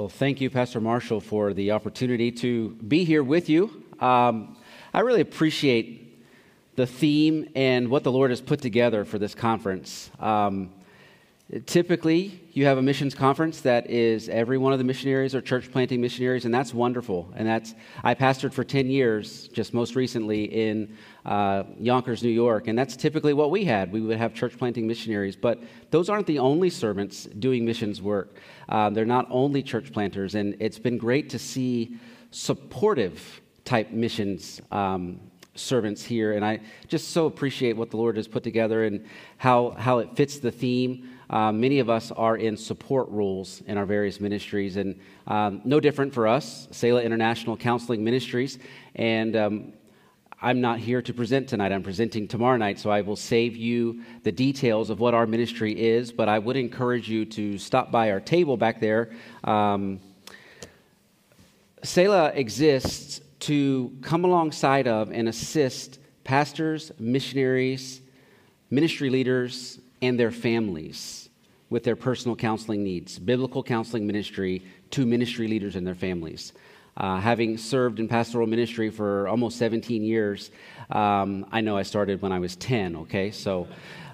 Well, thank you, Pastor Marshall, for the opportunity to be here with you. Um, I really appreciate the theme and what the Lord has put together for this conference. Um, typically, you have a missions conference that is every one of the missionaries or church planting missionaries, and that's wonderful. And that's I pastored for ten years, just most recently in uh, Yonkers, New York, and that's typically what we had. We would have church planting missionaries, but those aren't the only servants doing missions work. Uh, they're not only church planters, and it's been great to see supportive type missions um, servants here, and I just so appreciate what the Lord has put together and how how it fits the theme. Uh, many of us are in support roles in our various ministries, and um, no different for us, Selah International Counseling Ministries. And um, I'm not here to present tonight. I'm presenting tomorrow night, so I will save you the details of what our ministry is. But I would encourage you to stop by our table back there. Um, exists to come alongside of and assist pastors, missionaries, ministry leaders, and their families with their personal counseling needs. Biblical counseling ministry to ministry leaders and their families. Uh, having served in pastoral ministry for almost 17 years, um, I know I started when I was 10, okay? So,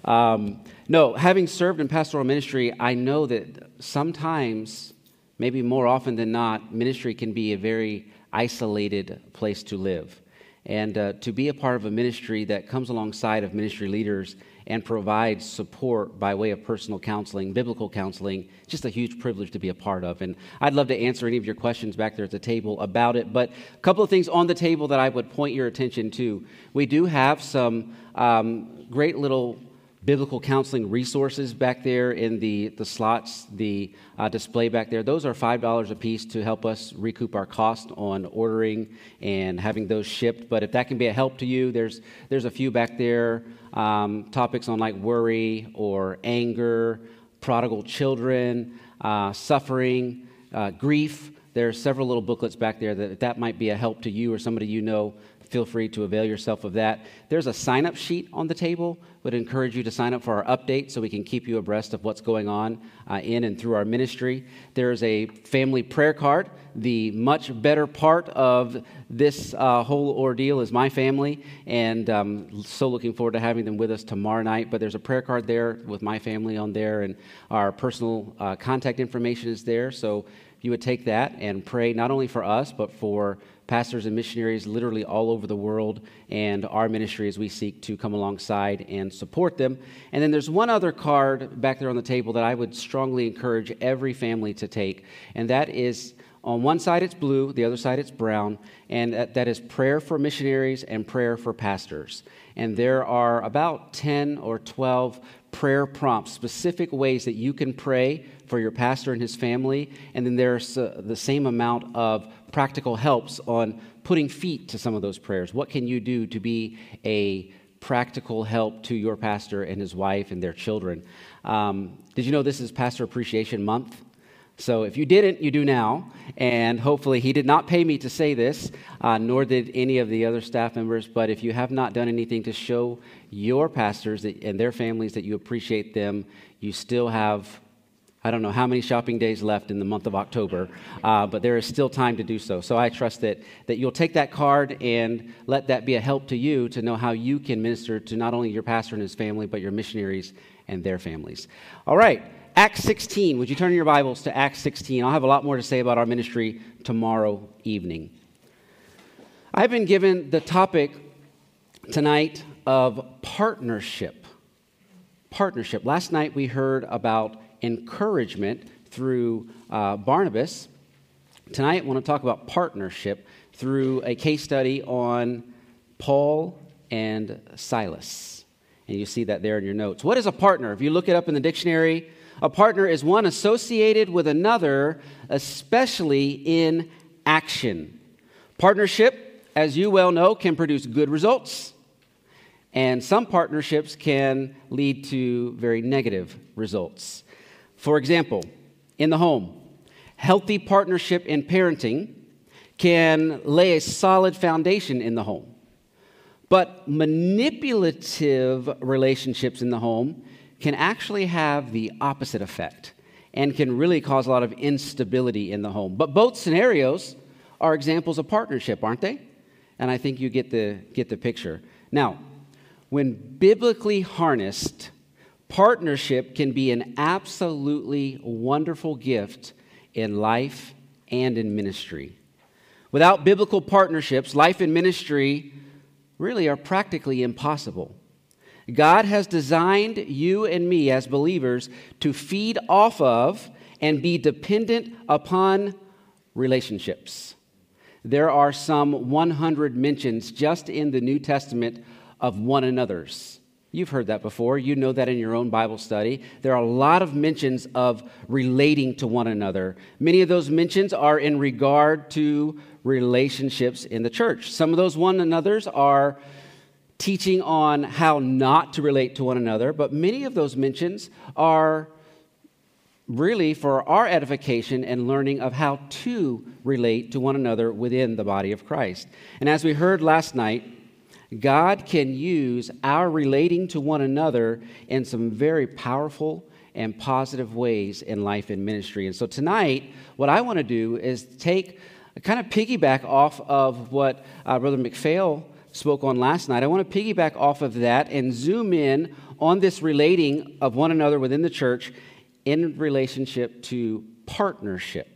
um, no, having served in pastoral ministry, I know that sometimes, maybe more often than not, ministry can be a very isolated place to live. And uh, to be a part of a ministry that comes alongside of ministry leaders and provides support by way of personal counseling, biblical counseling. Just a huge privilege to be a part of. And I'd love to answer any of your questions back there at the table about it. But a couple of things on the table that I would point your attention to. We do have some um, great little biblical counseling resources back there in the, the slots, the uh, display back there. Those are $5 a piece to help us recoup our cost on ordering and having those shipped. But if that can be a help to you, there's, there's a few back there. Um, topics on like worry or anger, prodigal children, uh, suffering, uh, grief. There are several little booklets back there that that might be a help to you or somebody you know feel free to avail yourself of that. There's a sign up sheet on the table. Would encourage you to sign up for our update so we can keep you abreast of what's going on uh, in and through our ministry. There's a family prayer card. The much better part of this uh, whole ordeal is my family, and um, so looking forward to having them with us tomorrow night. But there's a prayer card there with my family on there, and our personal uh, contact information is there. So you would take that and pray not only for us, but for pastors and missionaries literally all over the world and our ministry as we seek to come alongside and support them. And then there's one other card back there on the table that I would strongly encourage every family to take, and that is on one side it's blue, the other side it's brown, and that is prayer for missionaries and prayer for pastors. And there are about 10 or 12 prayer prompts, specific ways that you can pray for your pastor and his family. And then there's uh, the same amount of practical helps on putting feet to some of those prayers. What can you do to be a practical help to your pastor and his wife and their children? Um, did you know this is Pastor Appreciation Month? So if you didn't, you do now. And hopefully, he did not pay me to say this, uh, nor did any of the other staff members. But if you have not done anything to show your pastors and their families that you appreciate them, you still have I don't know how many shopping days left in the month of October, uh, but there is still time to do so. So I trust that, that you'll take that card and let that be a help to you to know how you can minister to not only your pastor and his family, but your missionaries and their families. All right, Acts 16. Would you turn your Bibles to Acts 16? I'll have a lot more to say about our ministry tomorrow evening. I've been given the topic tonight of partnership. Partnership. Last night we heard about encouragement through uh, Barnabas. Tonight, I want to talk about partnership through a case study on Paul and Silas. And you see that there in your notes. What is a partner? If you look it up in the dictionary, a partner is one associated with another, especially in action. Partnership, as you well know, can produce good results, and some partnerships can lead to very negative results. For example, in the home, healthy partnership in parenting can lay a solid foundation in the home. But manipulative relationships in the home can actually have the opposite effect. and can really cause a lot of instability in the home. But both scenarios are examples of partnership, aren't they? And I think you get the, get the picture. Now, when biblically harnessed, partnership can be an absolutely wonderful gift in life and in ministry. Without biblical partnerships, life and ministry really are practically impossible. God has designed you and me as believers to feed off of and be dependent upon relationships. There are some 100 mentions just in the New Testament of one another's. You've heard that before. You know that in your own Bible study. There are a lot of mentions of relating to one another. Many of those mentions are in regard to relationships in the church. Some of those one another's are teaching on how not to relate to one another, but many of those mentions are really for our edification and learning of how to relate to one another within the body of Christ. And as we heard last night, God can use our relating to one another in some very powerful and positive ways in life and ministry. And so tonight, what I want to do is take a kind of piggyback off of what uh, Brother McPhail spoke on last night. I want to piggyback off of that and zoom in on this relating of one another within the church in relationship to partnership.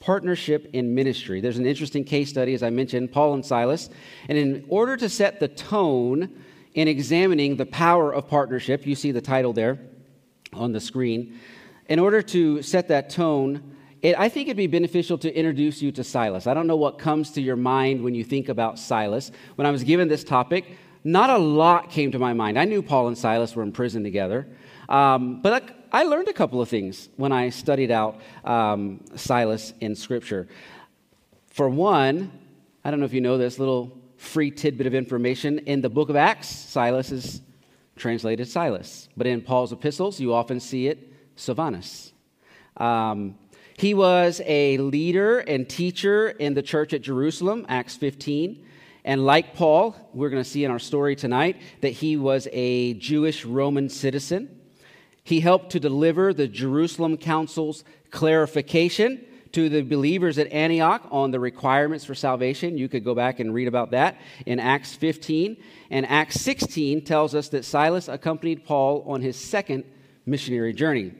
Partnership in ministry. There's an interesting case study, as I mentioned, Paul and Silas. And in order to set the tone in examining the power of partnership, you see the title there on the screen. In order to set that tone, it, I think it'd be beneficial to introduce you to Silas. I don't know what comes to your mind when you think about Silas. When I was given this topic, not a lot came to my mind. I knew Paul and Silas were in prison together, um, but I, I, learned a couple of things when I studied out um, Silas in Scripture. For one, I don't know if you know this little free tidbit of information. In the book of Acts, Silas is translated Silas, but in Paul's epistles, you often see it Silvanus. Um, he was a leader and teacher in the church at Jerusalem, Acts 15. And like Paul, we're going to see in our story tonight that he was a Jewish Roman citizen. He helped to deliver the Jerusalem Council's clarification to the believers at Antioch on the requirements for salvation. You could go back and read about that in Acts 15. And Acts 16 tells us that Silas accompanied Paul on his second missionary journey.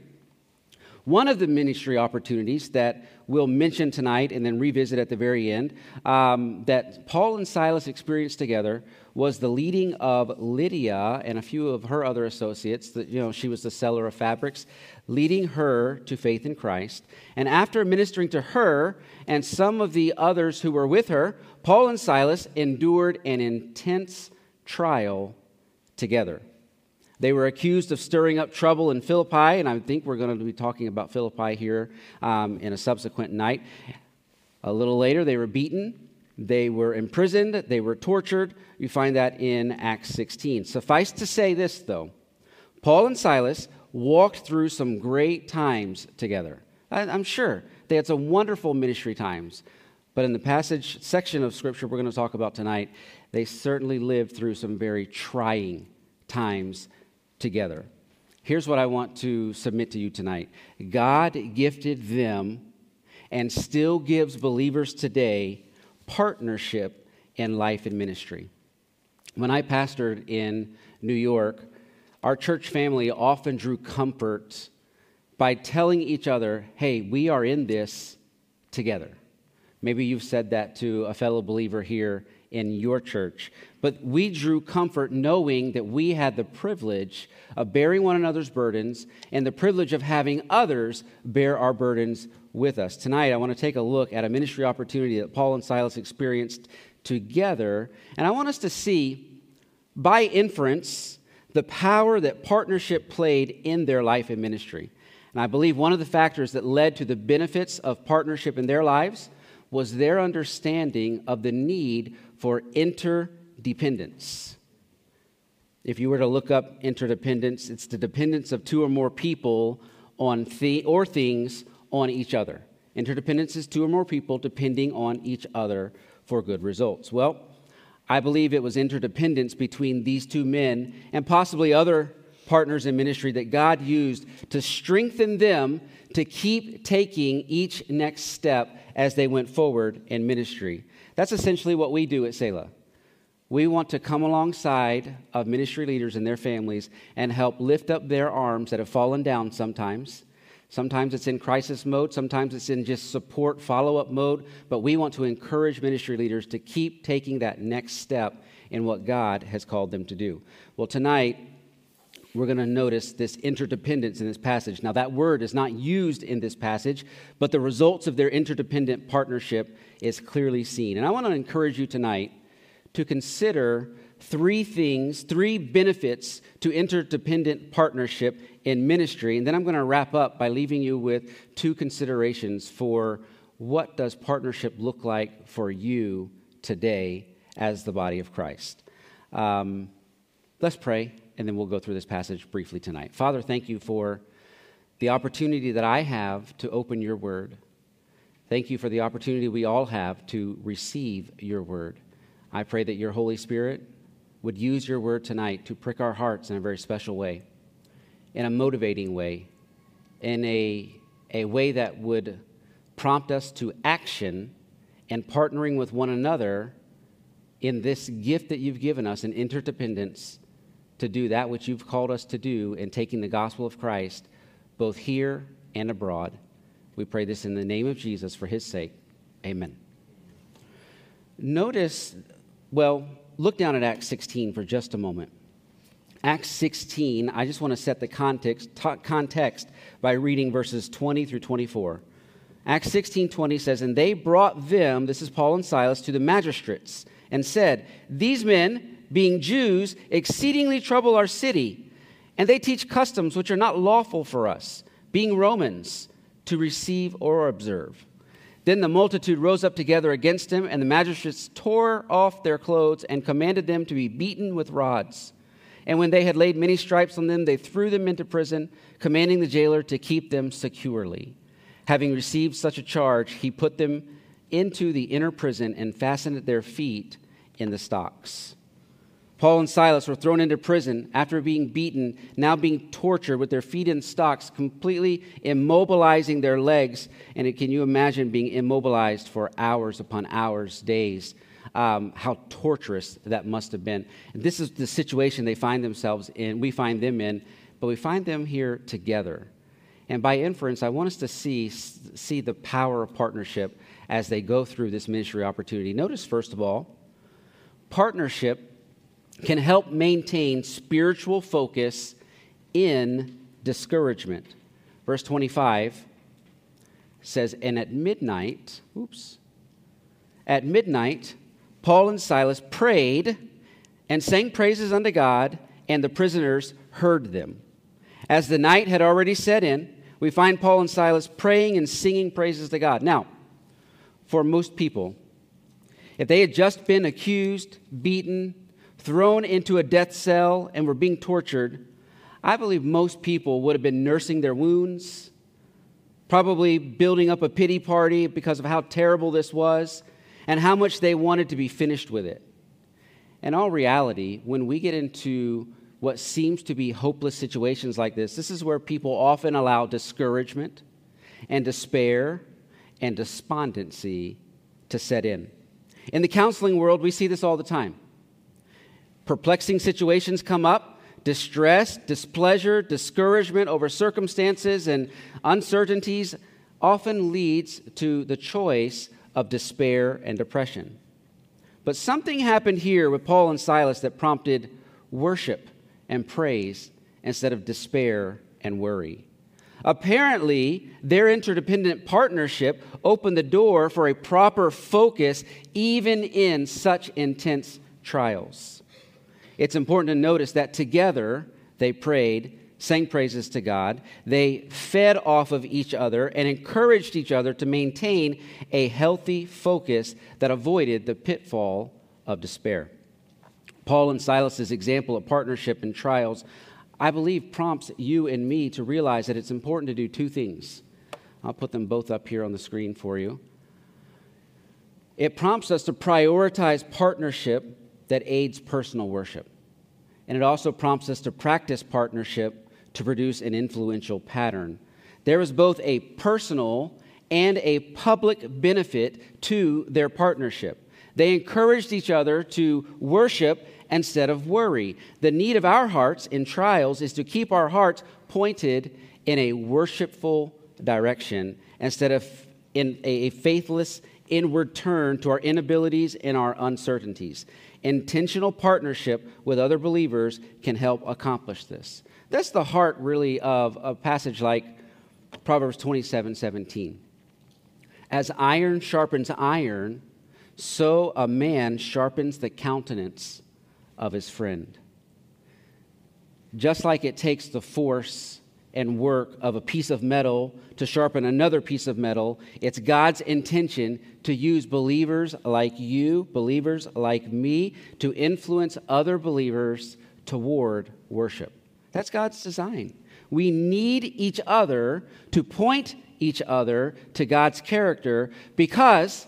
One of the ministry opportunities that we'll mention tonight and then revisit at the very end um, that Paul and Silas experienced together was the leading of Lydia and a few of her other associates. That you know, she was the seller of fabrics, leading her to faith in Christ. And after ministering to her and some of the others who were with her, Paul and Silas endured an intense trial together. They were accused of stirring up trouble in Philippi, and I think we're going to be talking about Philippi here um, in a subsequent night. A little later, they were beaten, they were imprisoned, they were tortured. You find that in Acts 16. Suffice to say this, though Paul and Silas walked through some great times together. I, I'm sure they had some wonderful ministry times. But in the passage section of Scripture we're going to talk about tonight, they certainly lived through some very trying times together. Here's what I want to submit to you tonight God gifted them and still gives believers today partnership in life and ministry. When I pastored in New York, our church family often drew comfort by telling each other, hey, we are in this together. Maybe you've said that to a fellow believer here in your church. But we drew comfort knowing that we had the privilege of bearing one another's burdens and the privilege of having others bear our burdens with us. Tonight, I want to take a look at a ministry opportunity that Paul and Silas experienced together. And I want us to see, by inference, the power that partnership played in their life and ministry. And I believe one of the factors that led to the benefits of partnership in their lives was their understanding of the need for interdependence. If you were to look up interdependence, it's the dependence of two or more people on the, or things on each other. Interdependence is two or more people depending on each other for good results. Well, I believe it was interdependence between these two men and possibly other partners in ministry that God used to strengthen them to keep taking each next step as they went forward in ministry. That's essentially what we do at Selah. We want to come alongside of ministry leaders and their families and help lift up their arms that have fallen down sometimes. Sometimes it's in crisis mode, sometimes it's in just support, follow up mode, but we want to encourage ministry leaders to keep taking that next step in what God has called them to do. Well, tonight, we're going to notice this interdependence in this passage. Now, that word is not used in this passage, but the results of their interdependent partnership is clearly seen. And I want to encourage you tonight to consider three things, three benefits to interdependent partnership in ministry. And then I'm going to wrap up by leaving you with two considerations for what does partnership look like for you today as the body of Christ. Um, let's pray, and then we'll go through this passage briefly tonight. Father, thank you for the opportunity that I have to open your word. Thank you for the opportunity we all have to receive your word. I pray that your Holy Spirit would use your word tonight to prick our hearts in a very special way, in a motivating way, in a, a way that would prompt us to action and partnering with one another in this gift that you've given us in interdependence to do that which you've called us to do in taking the gospel of Christ both here and abroad. We pray this in the name of Jesus for his sake. Amen. Notice, well, look down at Acts 16 for just a moment. Acts 16, I just want to set the context, context by reading verses 20 through 24. Acts 16 20 says, And they brought them, this is Paul and Silas, to the magistrates and said, These men, being Jews, exceedingly trouble our city, and they teach customs which are not lawful for us, being Romans, to receive or observe. Then the multitude rose up together against him, and the magistrates tore off their clothes and commanded them to be beaten with rods. And when they had laid many stripes on them, they threw them into prison, commanding the jailer to keep them securely. Having received such a charge, he put them into the inner prison and fastened their feet in the stocks. Paul and Silas were thrown into prison after being beaten, now being tortured with their feet in stocks, completely immobilizing their legs. And can you imagine being immobilized for hours upon hours, days? Um, how torturous that must have been. And this is the situation they find themselves in, we find them in, but we find them here together. And by inference, I want us to see, see the power of partnership as they go through this ministry opportunity. Notice, first of all, partnership can help maintain spiritual focus in discouragement. Verse 25 says, And at midnight, oops, at midnight, Paul and Silas prayed and sang praises unto God, and the prisoners heard them. As the night had already set in, we find Paul and Silas praying and singing praises to God. Now, for most people, if they had just been accused, beaten, thrown into a death cell, and were being tortured, I believe most people would have been nursing their wounds, probably building up a pity party because of how terrible this was and how much they wanted to be finished with it. In all reality, when we get into what seems to be hopeless situations like this, this is where people often allow discouragement and despair and despondency to set in. In the counseling world, we see this all the time. Perplexing situations come up, distress, displeasure, discouragement over circumstances and uncertainties often leads to the choice of despair and depression. But something happened here with Paul and Silas that prompted worship and praise instead of despair and worry. Apparently, their interdependent partnership opened the door for a proper focus even in such intense trials. It's important to notice that together they prayed, sang praises to God, they fed off of each other, and encouraged each other to maintain a healthy focus that avoided the pitfall of despair. Paul and Silas's example of partnership in trials I believe, prompts you and me to realize that it's important to do two things. I'll put them both up here on the screen for you. It prompts us to prioritize partnership that aids personal worship. and it also prompts us to practice partnership to produce an influential pattern. There is both a personal and a public benefit to their partnership. They encouraged each other to worship instead of worry. The need of our hearts in trials is to keep our hearts pointed in a worshipful direction instead of in a faithless inward turn to our inabilities and our uncertainties. Intentional partnership with other believers can help accomplish this. That's the heart, really, of a passage like Proverbs 27 17. As iron sharpens iron, so a man sharpens the countenance of his friend. Just like it takes the force and work of a piece of metal to sharpen another piece of metal, it's God's intention to use believers like you, believers like me, to influence other believers toward worship. That's God's design. We need each other to point each other to God's character because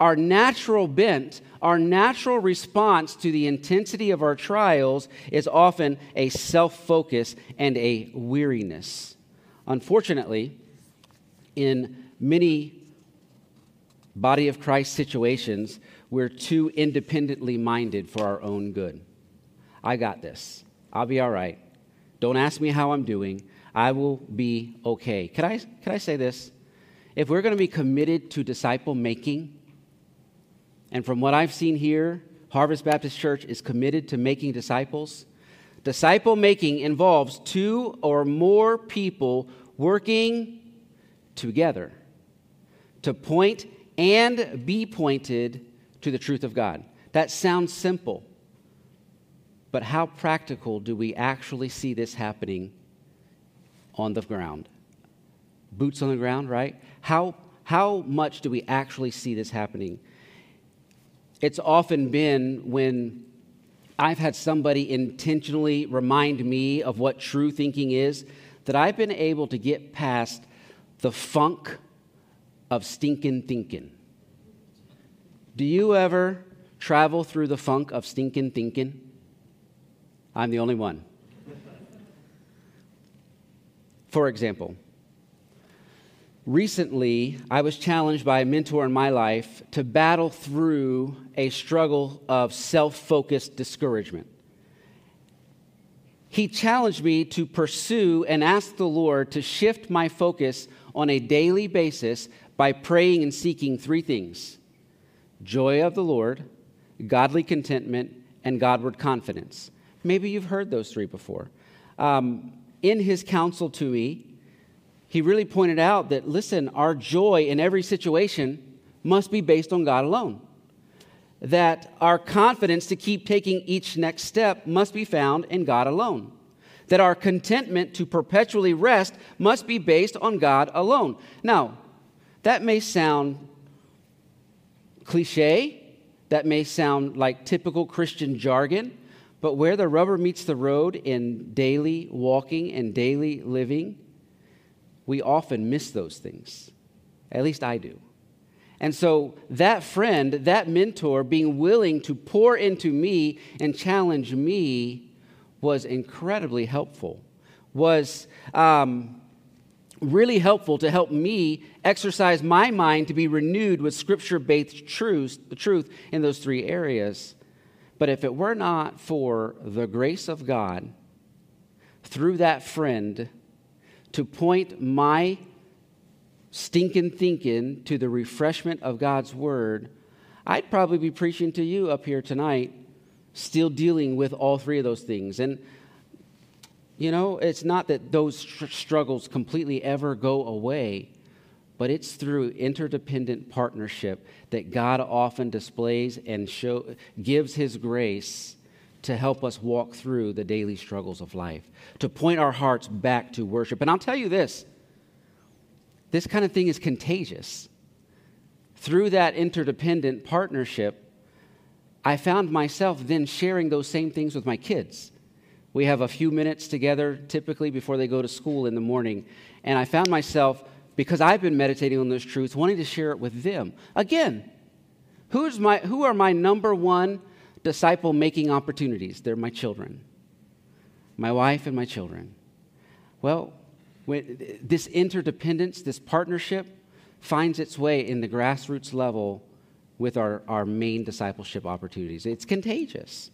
our natural bent, our natural response to the intensity of our trials is often a self focus and a weariness. Unfortunately, in many body of Christ situations, we're too independently minded for our own good. I got this. I'll be all right. Don't ask me how I'm doing. I will be okay. Could I, could I say this? If we're going to be committed to disciple making, and from what I've seen here, Harvest Baptist Church is committed to making disciples. Disciple making involves two or more people working together to point and be pointed to the truth of God. That sounds simple, but how practical do we actually see this happening on the ground? Boots on the ground, right? How, how much do we actually see this happening? It's often been when I've had somebody intentionally remind me of what true thinking is that I've been able to get past the funk of stinking thinking. Do you ever travel through the funk of stinking thinking? I'm the only one. For example, recently I was challenged by a mentor in my life to battle through a struggle of self focused discouragement. He challenged me to pursue and ask the Lord to shift my focus on a daily basis by praying and seeking three things joy of the Lord, godly contentment, and Godward confidence. Maybe you've heard those three before. Um, in his counsel to me, he really pointed out that, listen, our joy in every situation must be based on God alone. That our confidence to keep taking each next step must be found in God alone. That our contentment to perpetually rest must be based on God alone. Now, that may sound cliche, that may sound like typical Christian jargon, but where the rubber meets the road in daily walking and daily living, we often miss those things. At least I do. And so that friend, that mentor, being willing to pour into me and challenge me was incredibly helpful, was um, really helpful to help me exercise my mind to be renewed with scripture based truth, truth in those three areas. But if it were not for the grace of God through that friend to point my stinking thinking to the refreshment of God's word, I'd probably be preaching to you up here tonight, still dealing with all three of those things. And, you know, it's not that those str- struggles completely ever go away but it's through interdependent partnership that God often displays and show, gives His grace to help us walk through the daily struggles of life, to point our hearts back to worship. And I'll tell you this this kind of thing is contagious. Through that interdependent partnership, I found myself then sharing those same things with my kids. We have a few minutes together typically before they go to school in the morning, and I found myself because I've been meditating on those truths, wanting to share it with them. Again, who's my, who are my number one disciple making opportunities? They're my children. my wife, and my children. Well, this interdependence, this partnership, finds its way in the grassroots level with our, our main discipleship opportunities. It's contagious.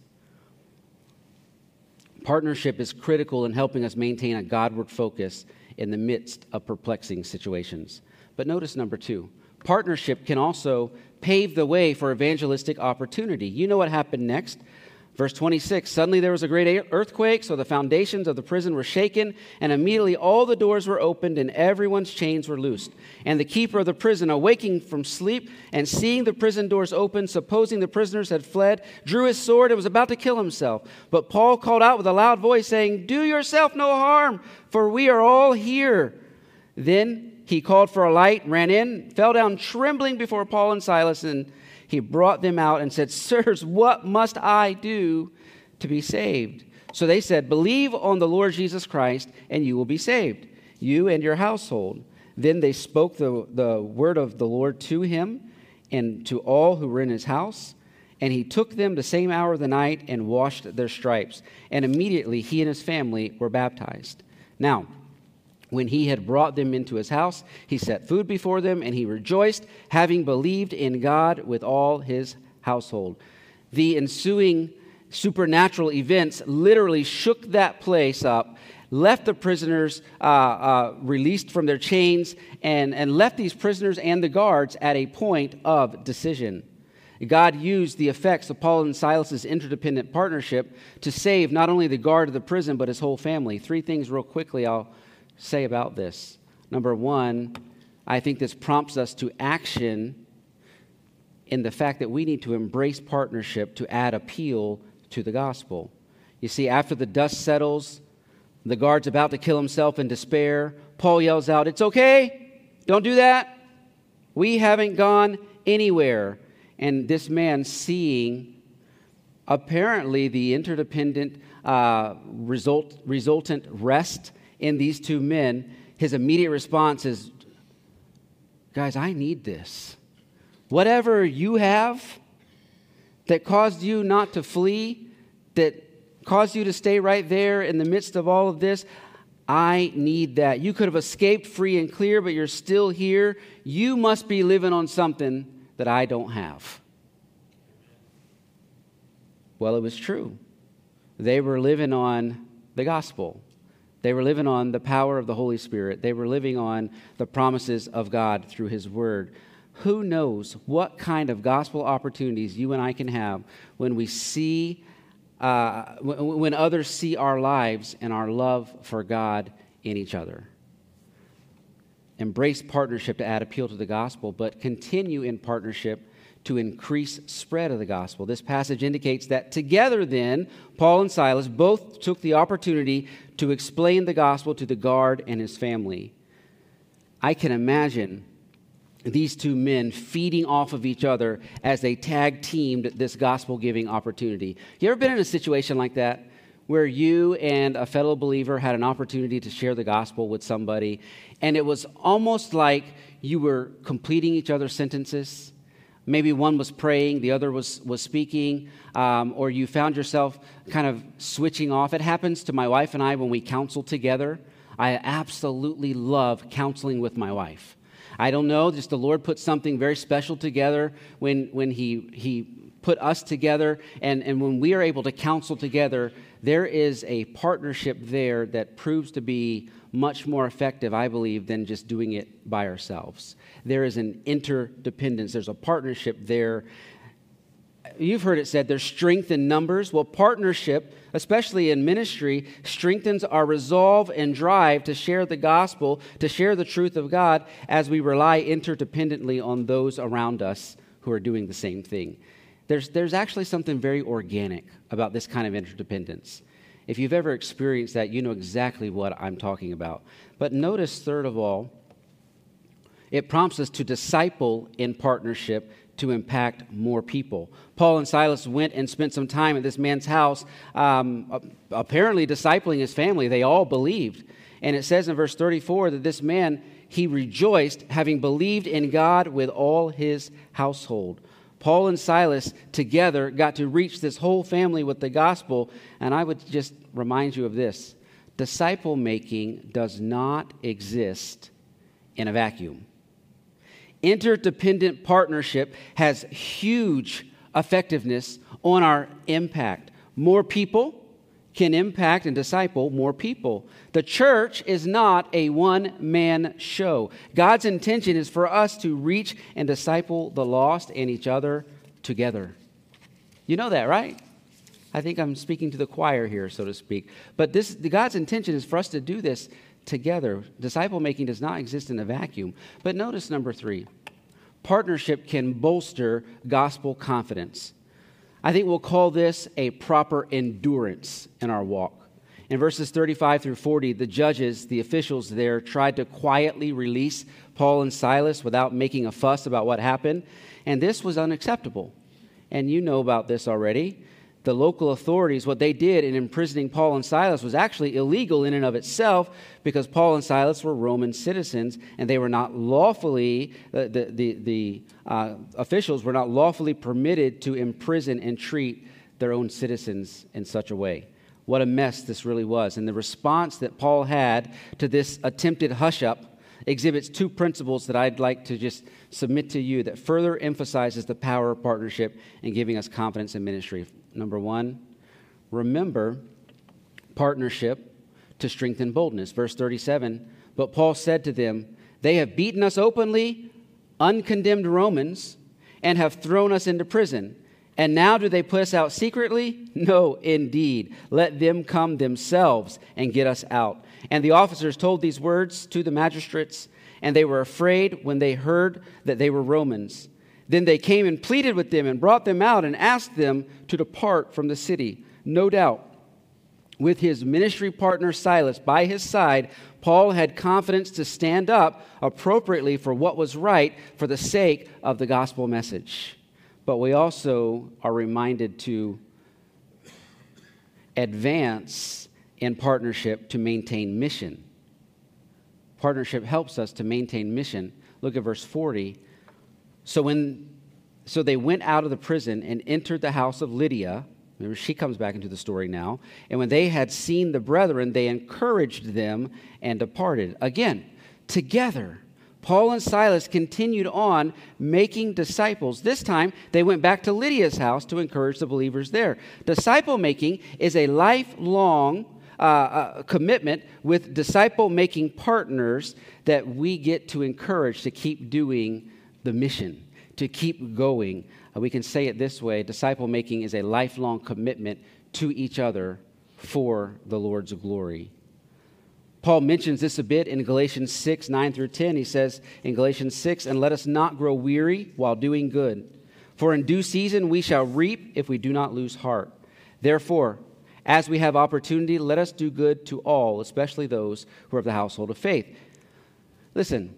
Partnership is critical in helping us maintain a Godward focus in the midst of perplexing situations. But notice number two partnership can also pave the way for evangelistic opportunity. You know what happened next? Verse 26 Suddenly there was a great earthquake, so the foundations of the prison were shaken, and immediately all the doors were opened, and everyone's chains were loosed. And the keeper of the prison, awaking from sleep and seeing the prison doors open, supposing the prisoners had fled, drew his sword and was about to kill himself. But Paul called out with a loud voice, saying, Do yourself no harm, for we are all here. Then he called for a light, ran in, fell down trembling before Paul and Silas, and he brought them out and said, Sirs, what must I do to be saved? So they said, Believe on the Lord Jesus Christ, and you will be saved, you and your household. Then they spoke the, the word of the Lord to him and to all who were in his house. And he took them the same hour of the night and washed their stripes. And immediately he and his family were baptized. Now, when he had brought them into his house, he set food before them, and he rejoiced, having believed in God with all his household. The ensuing supernatural events literally shook that place up, left the prisoners uh, uh, released from their chains, and, and left these prisoners and the guards at a point of decision. God used the effects of Paul and Silas's interdependent partnership to save not only the guard of the prison, but his whole family. Three things, real quickly, I'll say about this. Number one, I think this prompts us to action in the fact that we need to embrace partnership to add appeal to the gospel. You see, after the dust settles, the guard's about to kill himself in despair. Paul yells out, It's okay, don't do that. We haven't gone anywhere. And this man, seeing apparently the interdependent uh, result, resultant rest in these two men, his immediate response is, Guys, I need this. Whatever you have that caused you not to flee, that caused you to stay right there in the midst of all of this, I need that. You could have escaped free and clear, but you're still here. You must be living on something that I don't have. Well, it was true. They were living on the gospel. They were living on the power of the Holy Spirit. They were living on the promises of God through His Word. Who knows what kind of gospel opportunities you and I can have when we see, uh, when others see our lives and our love for God in each other. Embrace partnership to add appeal to the gospel, but continue in partnership to increase spread of the gospel. This passage indicates that together then Paul and Silas both took the opportunity to explain the gospel to the guard and his family. I can imagine these two men feeding off of each other as they tag teamed this gospel giving opportunity. You ever been in a situation like that? Where you and a fellow believer had an opportunity to share the gospel with somebody, and it was almost like you were completing each other's sentences maybe one was praying, the other was, was speaking, um, or you found yourself kind of switching off. It happens to my wife and I when we counsel together. I absolutely love counseling with my wife. I don't know, just the Lord put something very special together when, when he, he put us together, and, and when we are able to counsel together, there is a partnership there that proves to be much more effective, I believe, than just doing it by ourselves. There is an interdependence, there's a partnership there. You've heard it said there's strength in numbers. Well, partnership, especially in ministry, strengthens our resolve and drive to share the gospel, to share the truth of God as we rely interdependently on those around us who are doing the same thing. There's, there's actually something very organic about this kind of interdependence. If you've ever experienced that, you know exactly what I'm talking about. But notice, third of all, it prompts us to disciple in partnership to impact more people. Paul and Silas went and spent some time at this man's house, um, apparently discipling his family. They all believed. And it says in verse 34 that this man, he rejoiced, having believed in God with all his household. Paul and Silas together got to reach this whole family with the gospel. And I would just remind you of this disciple making does not exist in a vacuum. Interdependent partnership has huge effectiveness on our impact. More people can impact and disciple more people. The church is not a one man show. God's intention is for us to reach and disciple the lost and each other together. You know that, right? I think I'm speaking to the choir here, so to speak. But this, God's intention is for us to do this together. Disciple making does not exist in a vacuum. But notice number three partnership can bolster gospel confidence. I think we'll call this a proper endurance in our walk. In verses 35 through 40, the judges, the officials there, tried to quietly release Paul and Silas without making a fuss about what happened, and this was unacceptable. And you know about this already the local authorities, what they did in imprisoning Paul and Silas was actually illegal in and of itself because Paul and Silas were Roman citizens and they were not lawfully, the, the, the, the uh, officials were not lawfully permitted to imprison and treat their own citizens in such a way. What a mess this really was. And the response that Paul had to this attempted hush up exhibits two principles that I'd like to just submit to you that further emphasizes the power of partnership and giving us confidence in ministry. Number one, remember partnership to strengthen boldness. Verse 37 But Paul said to them, They have beaten us openly, uncondemned Romans, and have thrown us into prison. And now do they put us out secretly? No, indeed. Let them come themselves and get us out. And the officers told these words to the magistrates, and they were afraid when they heard that they were Romans. Then they came and pleaded with them and brought them out and asked them to depart from the city. No doubt, with his ministry partner Silas by his side, Paul had confidence to stand up appropriately for what was right for the sake of the gospel message. But we also are reminded to advance in partnership to maintain mission. Partnership helps us to maintain mission. Look at verse 40. So when so they went out of the prison and entered the house of Lydia. Remember, she comes back into the story now. And when they had seen the brethren, they encouraged them and departed. Again, together, Paul and Silas continued on making disciples. This time, they went back to Lydia's house to encourage the believers there. Disciple making is a lifelong uh, uh, commitment with disciple making partners that we get to encourage to keep doing the mission, to keep going. Uh, we can say it this way disciple making is a lifelong commitment to each other for the Lord's glory. Paul mentions this a bit in Galatians 6 9 through 10. He says in Galatians 6, And let us not grow weary while doing good, for in due season we shall reap if we do not lose heart. Therefore, as we have opportunity, let us do good to all, especially those who are of the household of faith. Listen,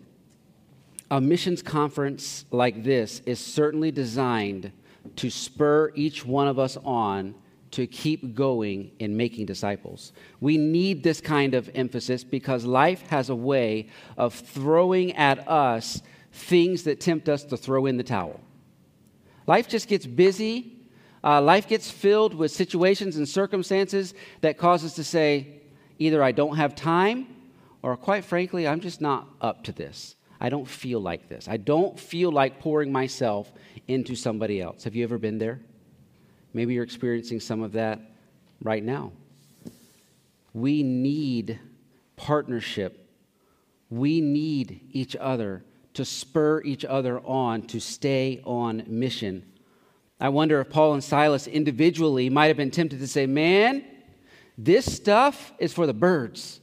a missions conference like this is certainly designed to spur each one of us on to keep going in making disciples. We need this kind of emphasis because life has a way of throwing at us things that tempt us to throw in the towel. Life just gets busy. Uh, life gets filled with situations and circumstances that cause us to say, either I don't have time, or quite frankly, I'm just not up to this. I don't feel like this. I don't feel like pouring myself into somebody else. Have you ever been there? Maybe you're experiencing some of that right now. We need partnership. We need each other to spur each other on to stay on mission. I wonder if Paul and Silas individually might have been tempted to say, Man, this stuff is for the birds.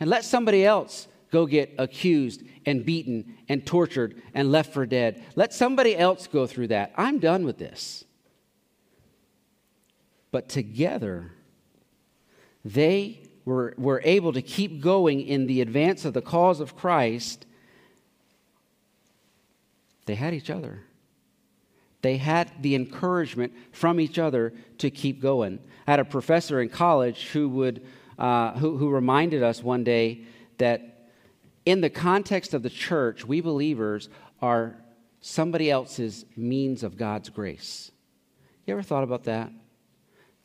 And let somebody else go get accused and beaten and tortured and left for dead. Let somebody else go through that. I'm done with this. But together, they were, were able to keep going in the advance of the cause of Christ. They had each other. They had the encouragement from each other to keep going. I had a professor in college who would uh, who, who reminded us one day that in the context of the church, we believers are somebody else's means of God's grace. You ever thought about that?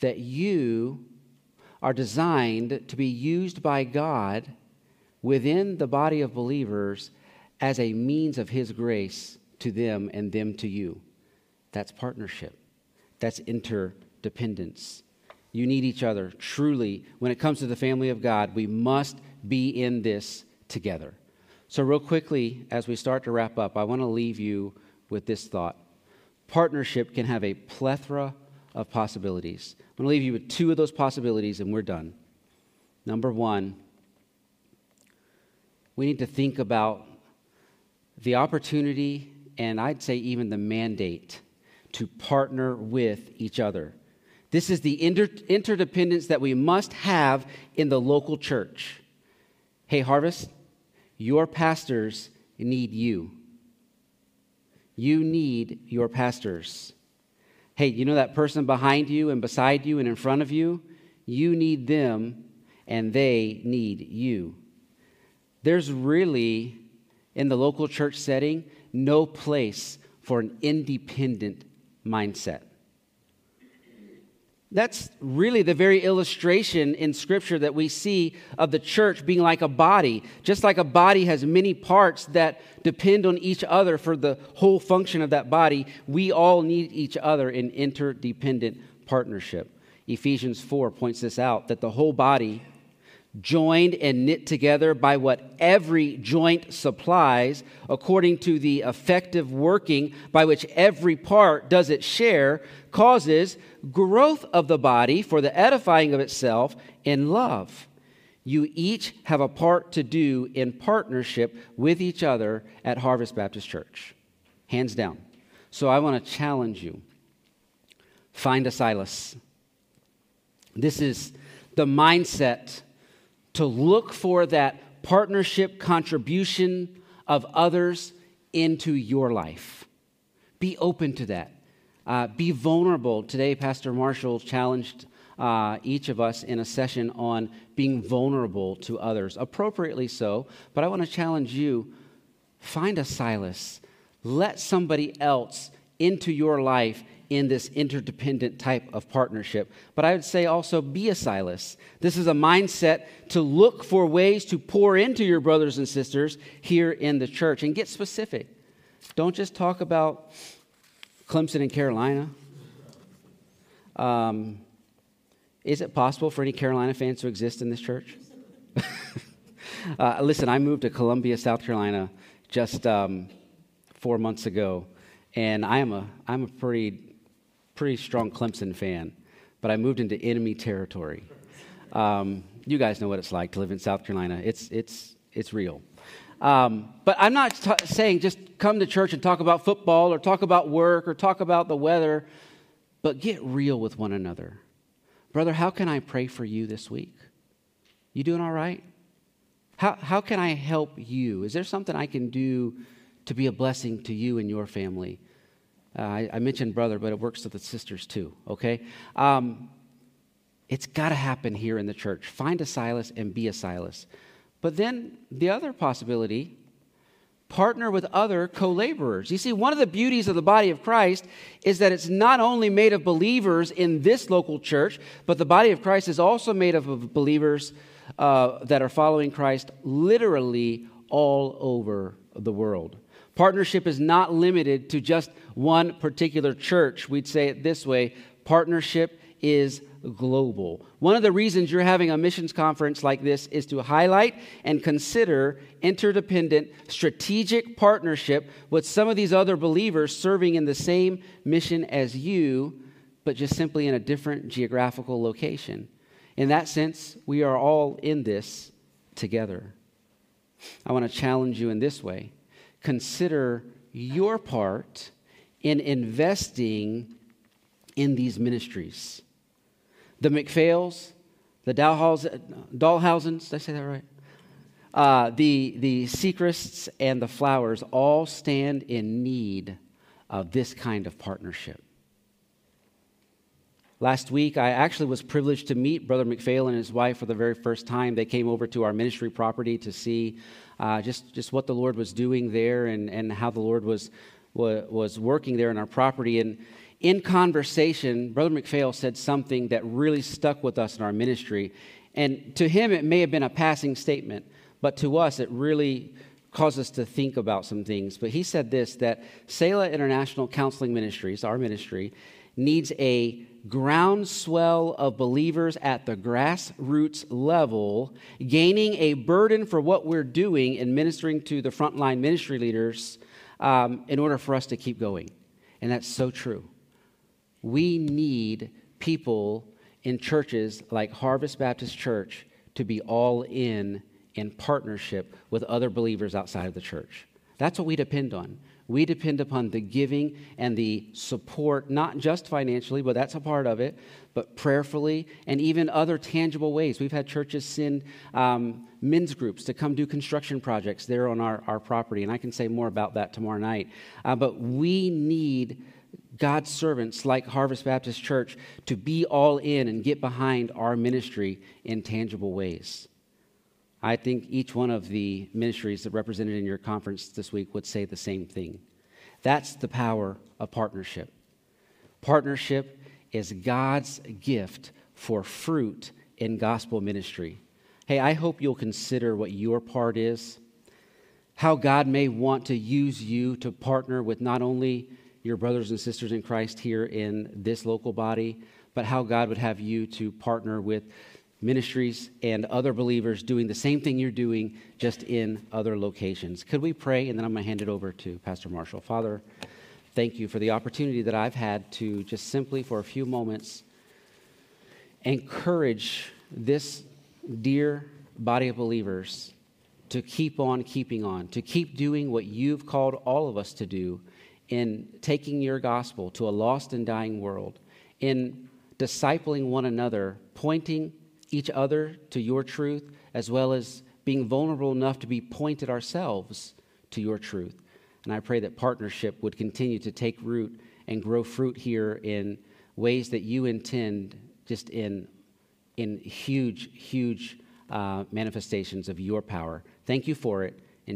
That you are designed to be used by God within the body of believers as a means of His grace to them and them to you. That's partnership, that's interdependence. You need each other. Truly, when it comes to the family of God, we must be in this together. So, real quickly, as we start to wrap up, I want to leave you with this thought partnership can have a plethora of possibilities. I'm going to leave you with two of those possibilities, and we're done. Number one, we need to think about the opportunity and I'd say even the mandate to partner with each other. This is the inter- interdependence that we must have in the local church. Hey, Harvest, your pastors need you. You need your pastors. Hey, you know that person behind you and beside you and in front of you? You need them and they need you. There's really, in the local church setting, no place for an independent mindset. That's really the very illustration in Scripture that we see of the church being like a body. Just like a body has many parts that depend on each other for the whole function of that body, we all need each other in interdependent partnership. Ephesians 4 points this out that the whole body joined and knit together by what every joint supplies, according to the effective working by which every part does its share, causes growth of the body for the edifying of itself in love. You each have a part to do in partnership with each other at Harvest Baptist Church. Hands down. So I want to challenge you find a Silas. This is the mindset to look for that partnership contribution of others into your life. Be open to that. Uh, be vulnerable. Today, Pastor Marshall challenged uh, each of us in a session on being vulnerable to others, appropriately so. But I want to challenge you find a Silas, let somebody else into your life in this interdependent type of partnership. But I would say also be a Silas. This is a mindset to look for ways to pour into your brothers and sisters here in the church and get specific. Don't just talk about Clemson and Carolina. Um, is it possible for any Carolina fans to exist in this church? uh, listen, I moved to Columbia, South Carolina just um, four months ago, and I am a, I'm a pretty pretty strong Clemson fan, but I moved into enemy territory. Um, you guys know what it's like to live in South Carolina. It's, it's, it's real. Um, but I'm not t- saying just come to church and talk about football or talk about work or talk about the weather, but get real with one another. Brother, how can I pray for you this week? You doing all right? How, how can I help you? Is there something I can do to be a blessing to you and your family? Uh, I, I, mentioned brother, but it works with the sisters too, okay? Um, it's got to happen here in the church. Find a Silas and be a Silas. But then the other possibility partner with other co laborers. You see, one of the beauties of the body of Christ is that it's not only made of believers in this local church, but the body of Christ is also made of believers uh, that are following Christ literally all over the world. Partnership is not limited to just one particular church. We'd say it this way partnership is global. One of the reasons you're having a missions conference like this is to highlight and consider interdependent strategic partnership with some of these other believers serving in the same mission as you, but just simply in a different geographical location. In that sense, we are all in this together. I want to challenge you in this way consider your part in investing in these ministries. The McPhails, the Dahlhausens, did I say that right? Uh, the, the Secrests and the Flowers all stand in need of this kind of partnership. Last week, I actually was privileged to meet Brother McPhail and his wife for the very first time. They came over to our ministry property to see uh, just, just what the Lord was doing there and, and how the Lord was wa- was working there in our property. And in conversation, Brother McPhail said something that really stuck with us in our ministry. And to him, it may have been a passing statement, but to us, it really caused us to think about some things. But he said this that Selah International Counseling Ministries, our ministry, needs a groundswell of believers at the grassroots level, gaining a burden for what we're doing and ministering to the frontline ministry leaders um, in order for us to keep going. And that's so true. We need people in churches like Harvest Baptist Church to be all in in partnership with other believers outside of the church. That's what we depend on. We depend upon the giving and the support, not just financially, but that's a part of it, but prayerfully and even other tangible ways. We've had churches send um, men's groups to come do construction projects there on our, our property, and I can say more about that tomorrow night. Uh, but we need God's servants like Harvest Baptist Church to be all in and get behind our ministry in tangible ways. I think each one of the ministries that represented in your conference this week would say the same thing. That's the power of partnership. Partnership is God's gift for fruit in gospel ministry. Hey, I hope you'll consider what your part is, how God may want to use you to partner with not only your brothers and sisters in Christ here in this local body, but how God would have you to partner with ministries and other believers doing the same thing you're doing, just in other locations. Could we pray? And then I'm going to hand it over to Pastor Marshall. Father, thank you for the opportunity that I've had to just simply, for a few moments, encourage this dear body of believers to keep on keeping on, to keep doing what you've called all of us to do in taking your gospel to a lost and dying world, in discipling one another, pointing each other to your truth, as well as being vulnerable enough to be pointed ourselves to your truth. And I pray that partnership would continue to take root and grow fruit here in ways that you intend, just in, in huge, huge uh, manifestations of your power. Thank you for it.